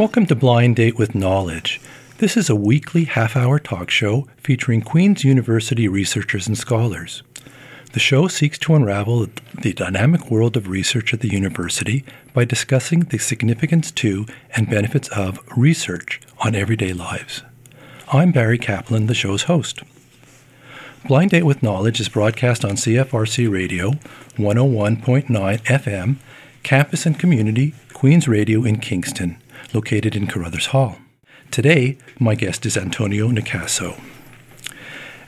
Welcome to Blind Date with Knowledge. This is a weekly half hour talk show featuring Queen's University researchers and scholars. The show seeks to unravel the dynamic world of research at the university by discussing the significance to and benefits of research on everyday lives. I'm Barry Kaplan, the show's host. Blind Date with Knowledge is broadcast on CFRC Radio 101.9 FM, campus and community, Queen's Radio in Kingston, located in Carruthers Hall. Today, my guest is Antonio Nicasso.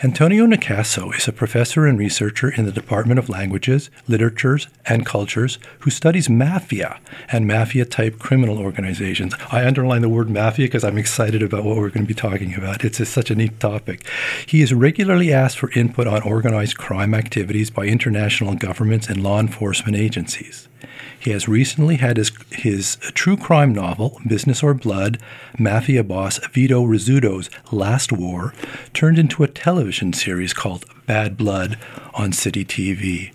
Antonio Nicasso is a professor and researcher in the Department of Languages, Literatures, and Cultures who studies mafia and mafia type criminal organizations. I underline the word mafia because I'm excited about what we're going to be talking about. It's such a neat topic. He is regularly asked for input on organized crime activities by international governments and law enforcement agencies. He has recently had his, his true crime novel, Business or Blood, Mafia boss Vito Rizzuto's Last War, turned into a television series called Bad Blood on City TV.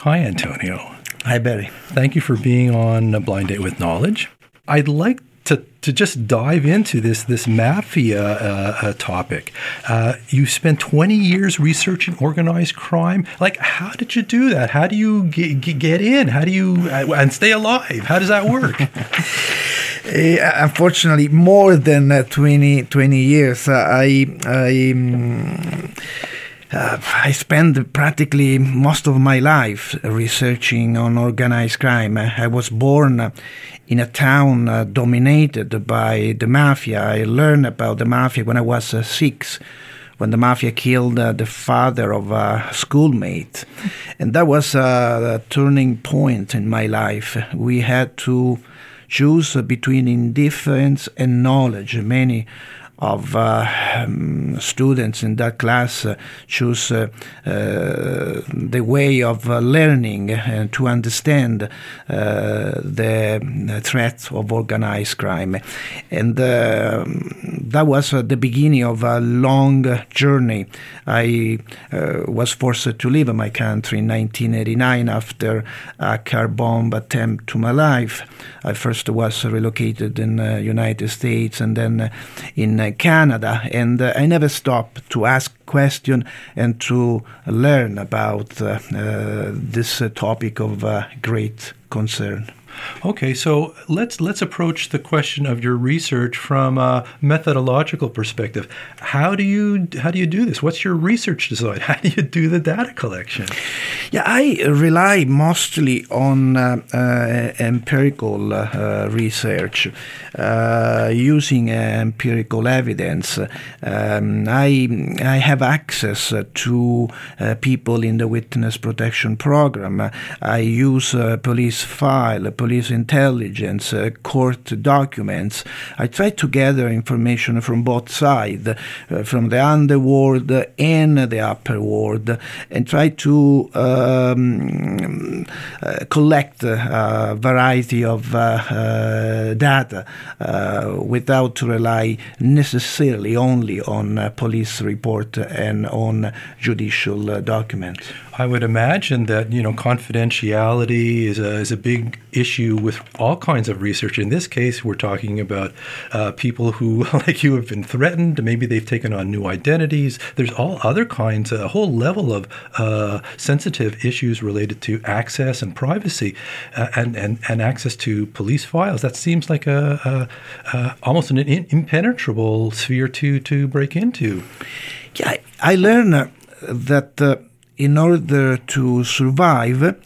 Hi, Antonio. Hi, Betty. Thank you for being on Blind Date with Knowledge. I'd like to, just dive into this this mafia uh, uh, topic. Uh, you spent 20 years researching organized crime. Like, how did you do that? How do you get, get in? How do you uh, and stay alive? How does that work? Uh, unfortunately, more than uh, 20, 20 years. I I. Um, uh, I spent practically most of my life researching on organized crime. I was born in a town uh, dominated by the mafia. I learned about the mafia when I was uh, six, when the mafia killed uh, the father of a schoolmate. And that was a turning point in my life. We had to choose between indifference and knowledge. Many of um, students in that class choose uh, uh the way of uh, learning and to understand uh, the threat of organized crime. And that was the beginning of a long journey. I was forced to leave my country in 1989 after a car bomb attempt to my life. I first was relocated in the United States and then in Canada, and uh, I never stop to ask questions and to learn about uh, uh, this topic of great concern. Okay, so let's let's approach the question of your research from a methodological perspective. How do you how do you do this? What's your research design? How do you do the data collection? Yeah, I rely mostly on uh, uh, empirical uh, research uh, using empirical evidence. Um, I I have access to uh, people in the witness protection program. I use police file. Police police intelligence, uh, court documents. I try to gather information from both sides, uh, from the underworld and the upper world, and try to um, uh, collect a variety of uh, uh, data uh, without rely necessarily only on police report and on judicial documents. I would imagine that you know confidentiality is a, is a big issue with all kinds of research. In this case, we're talking about uh, people who, like you, have been threatened. Maybe they've taken on new identities. There's all other kinds, a whole level of uh, sensitive issues related to access and privacy, uh, and, and and access to police files. That seems like a, a, a almost an impenetrable sphere to to break into. Yeah, I, I learned that uh, in order to survive,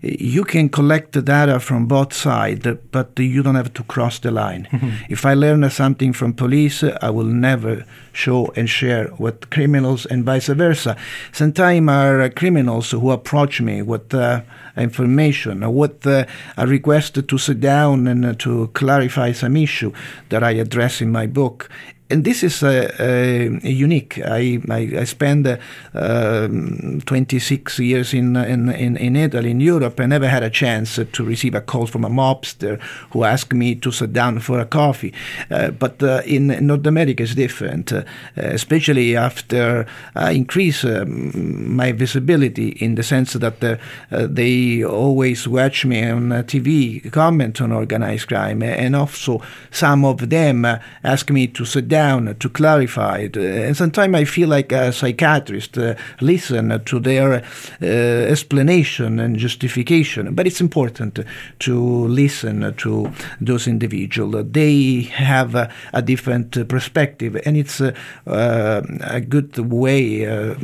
you can collect the data from both sides, but you don't have to cross the line. Mm-hmm. If I learn something from police, I will never show and share with criminals and vice versa. Sometimes are criminals who approach me with uh, information or with uh, a request to sit down and uh, to clarify some issue that I address in my book and this is uh, uh, unique. I, I, I spent uh, 26 years in, in, in, Italy, in Europe. I never had a chance to receive a call from a mobster who asked me to sit down for a coffee. Uh, but uh, in North America, it's different, uh, especially after I increase um, my visibility in the sense that they always watch me on TV, comment on organized crime, and also some of them ask me to sit down to clarify it. And sometimes I feel like a psychiatrist, uh, listen to their uh, explanation and justification. But it's important to listen to those individuals. They have a, a different perspective, and it's uh, a good way, uh,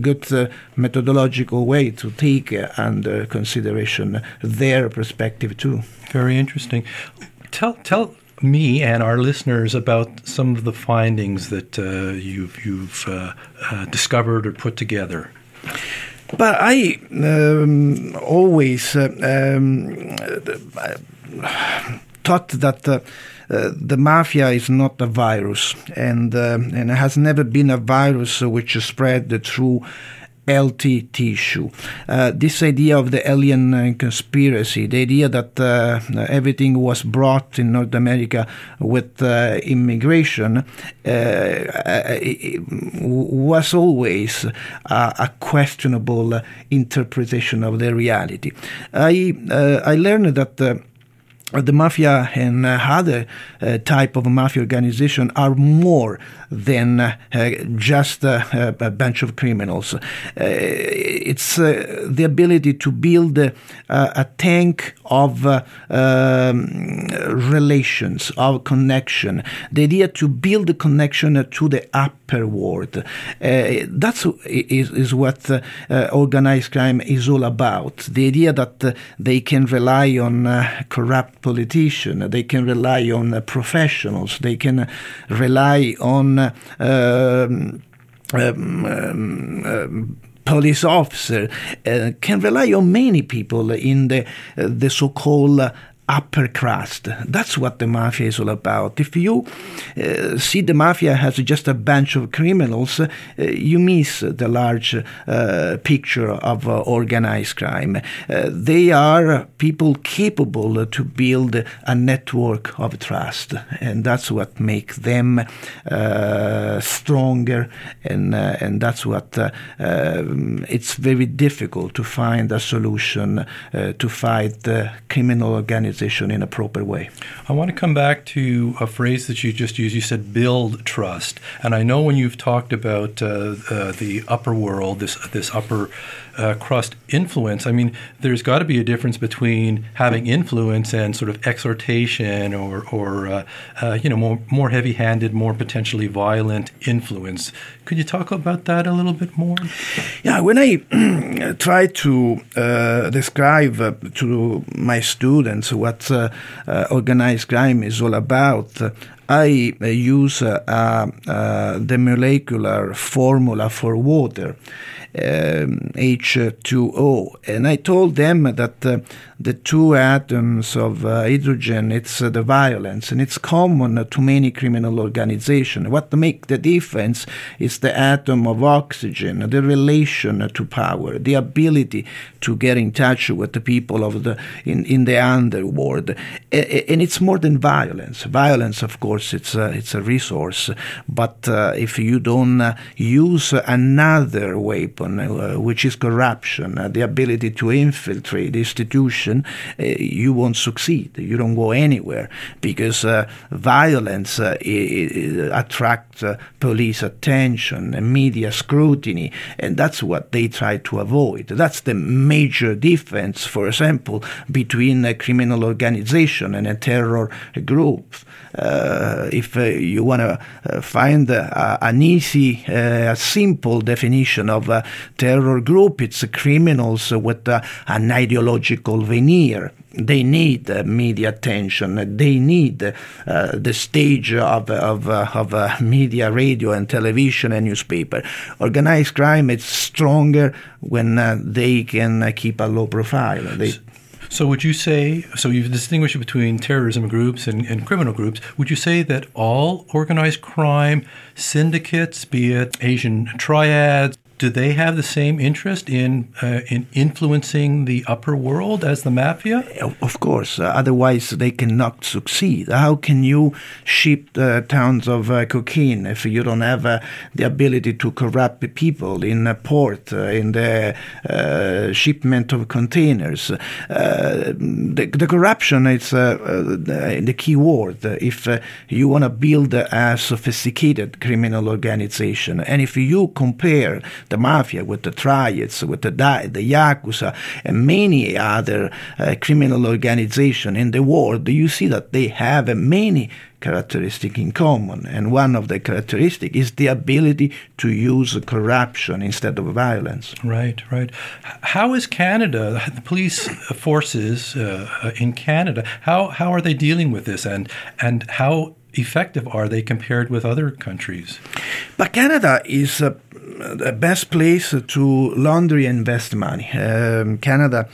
good uh, methodological way to take under consideration their perspective too. Very interesting. Tell tell me and our listeners about some of the findings that uh, you've, you've uh, uh, discovered or put together. But I um, always uh, um, thought that uh, the mafia is not a virus, and uh, and has never been a virus which spread through healthy tissue. Uh, this idea of the alien uh, conspiracy, the idea that uh, everything was brought in North America with uh, immigration, uh, was always a questionable interpretation of the reality. I I learned that the mafia and uh, other uh, type of mafia organization are more than uh, just uh, a bunch of criminals. Uh, it's uh, the ability to build a tank of um, relations, of connection. The idea to build a connection to the upper world. that's is, is what organized crime is all about. The idea that they can rely on corrupt politicians, they can rely on uh, professionals, they can rely on uh, um, um, um, police officer uh, can rely on many people in the uh, the so-called upper crust. That's what the mafia is all about. If you uh, see the mafia as just a bunch of criminals, uh, you miss the large uh, picture of uh, organized crime. Uh, they are people capable to build a network of trust, and that's what makes them uh, stronger, and and that's what um, it's very difficult to find a solution to fight criminal organization organization in a proper way. I want to come back to a phrase that you just used. You said build trust, and I know when you've talked about uh, uh, the upper world, this this upper uh, crust influence. I mean, there's got to be a difference between having influence and sort of exhortation or, or uh, uh, you know, more, more heavy-handed, more potentially violent influence. Could you talk about that a little bit more? Yeah, when I try to uh, describe uh, to my students what uh, organized crime is all about, I use the molecular formula for water um, H2O. And I told them that uh, the two atoms of uh, hydrogen, it's uh, the violence, and it's common to many criminal organizations. What make the difference is the atom of oxygen, the relation to power, the ability to get in touch with the people of the in, in the underworld. And it's more than violence. Violence, of course, it's a, it's a resource, but uh, if you don't uh, use another weapon, uh, which is corruption, the ability to infiltrate institutions, uh, you won't succeed. You don't go anywhere because uh, violence uh, attracts police attention and media scrutiny, and that's what they try to avoid. That's the major difference, for example, between a criminal organization and a terror group. Uh, if uh, you want to uh, find an easy, simple definition of a terror group, it's criminals with an ideological veneer they need uh, media attention. They need uh, the stage of of, uh, of media, radio, and television and newspaper. Organized crime is stronger when they can keep a low profile. They So, would you say, so you've distinguished between terrorism groups and, and, criminal groups, would you say that all organized crime syndicates, be it Asian triads, do they have the same interest in uh, in influencing the upper world as the mafia? Of course. Uh, otherwise, they cannot succeed. How can you ship uh, tons of uh, cocaine if you don't have uh, the ability to corrupt the people in a port, in the shipment of containers? The, the, corruption is the, the, key word. If you want to build a sophisticated criminal organization, and if you compare the mafia, with the triads, with the, the yakuza, and many other uh, criminal organizations in the world, do you see that they have uh, many characteristics in common. And one of the characteristics is the ability to use corruption instead of violence. Right, right. How is Canada, the police forces uh, in Canada, how, how are they dealing with this and, and how effective are they compared with other countries? But Canada is uh, the best place to launder and invest money. Um, Canada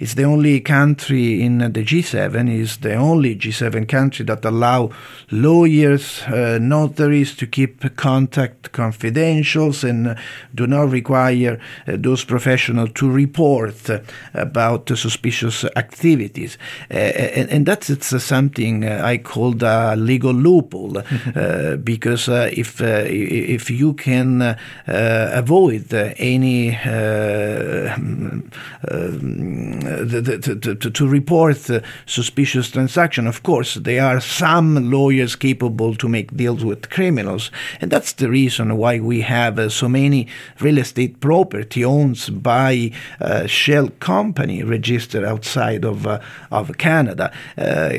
it's the only country in the G7, is the only G7 country that allow lawyers, uh, notaries to keep contact confidentials and do not require uh, those professionals to report uh, about suspicious activities. Uh, and, and, that's it's, uh, something uh, I call a legal loophole, because if, if you can avoid any um, to, to, to, report suspicious transaction. Of course, there are some lawyers capable to make deals with criminals, and that's the reason why we have uh, so many real estate property owned by uh, shell company registered outside of uh, of Canada.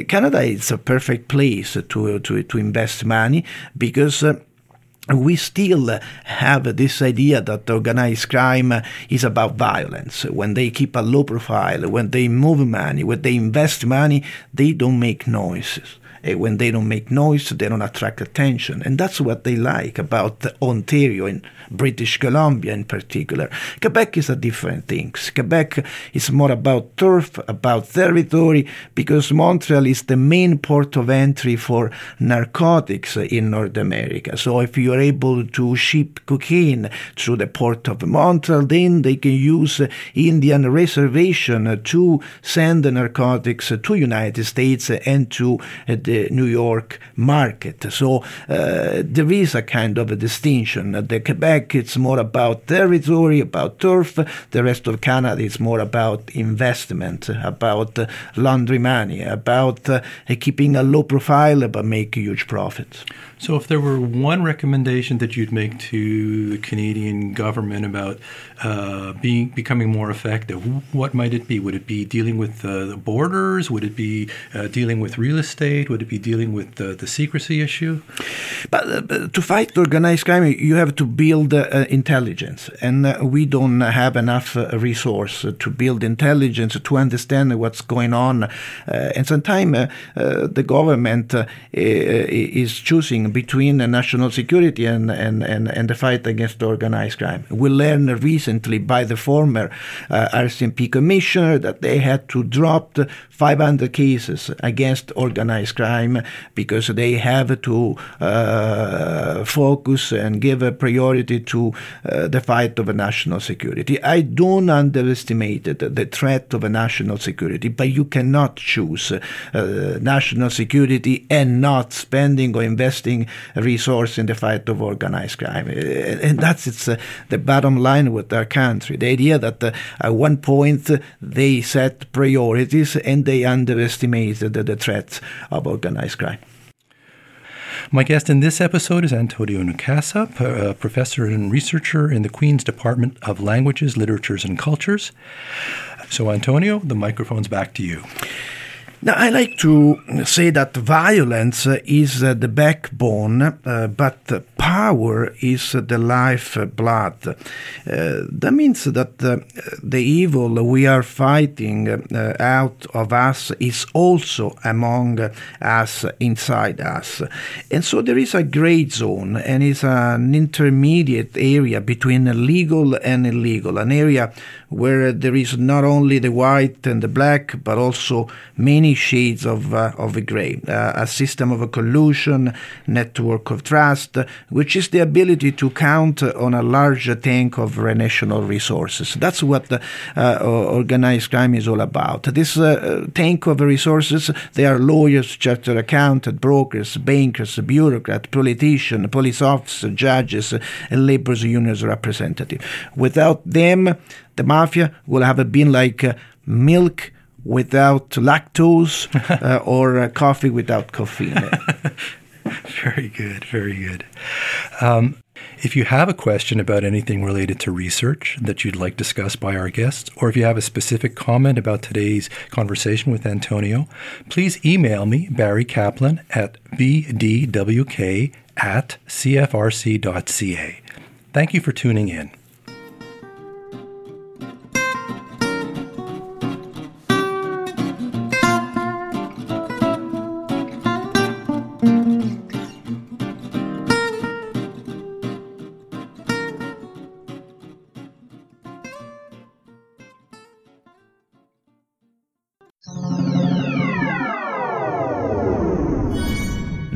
Canada is a perfect place to to to invest money because we still have this idea that organized crime is about violence. When they keep a low profile, when they move money, when they invest money, they don't make noises. Uh, when they don't make noise, they don't attract attention. And that's what they like about Ontario and British Columbia in particular. Quebec is a different thing. Quebec is more about turf, about territory, because Montreal is the main port of entry for narcotics in North America. So if you are able to ship cocaine through the port of Montreal, then they can use Indian reservation to send the narcotics to United States and to the the New York market. So uh, there is a kind of a distinction. The Quebec, it's more about territory, about turf. The rest of Canada is more about investment, about laundry money, about uh, keeping a low profile but make huge profits. So, if there were one recommendation that you'd make to the Canadian government about uh, being becoming more effective, what might it be? Would it be dealing with uh, the borders? Would it be uh, dealing with real estate? Would it be dealing with the, the secrecy issue? But, uh, to fight organized crime, you have to build uh, intelligence, and uh, we don't have enough resource to build intelligence to understand what's going on. and sometimes the government is choosing between national security and, and, and, and the fight against organized crime. We learned recently by the former uh, RCMP commissioner that they had to drop 500 cases against organized crime because they have to uh, focus and give a priority to uh, the fight of national security. I don't underestimate the threat of national security, but you cannot choose uh, national security and not spending or investing resource in the fight of organized crime. Uh, and that's it's, uh, the bottom line with our country. The idea that uh, at one point they set priorities and they underestimated the, the threats of organized crime. My guest in this episode is Antonio Nicasso, a uh, professor and researcher in the Queen's Department of Languages, Literatures, and Cultures. So, Antonio, the microphone's back to you. Now, I like to say that violence is the backbone, uh, but power is the lifeblood. Uh, that means that uh, the evil we are fighting uh, out of us is also among us, inside us. And so there is a gray zone and it's an intermediate area between legal and illegal, an area where there is not only the white and the black, but also many shades of, uh, of the gray. Uh, a system of a collusion, network of trust, which is the ability to count on a larger tank of national resources. That's what the, uh, organized crime is all about. This uh, tank of resources, they are lawyers, chartered accountants, brokers, bankers, bureaucrats, politicians, police officers, judges, and labor unions representatives. Without them, the mafia will have been like uh, milk without lactose uh, or uh, coffee without caffeine. very good, very good. Um, if you have a question about anything related to research that you'd like discussed by our guests, or if you have a specific comment about today's conversation with Antonio, please email me, Barry Kaplan, at bdwk at cfrc.ca. Thank you for tuning in.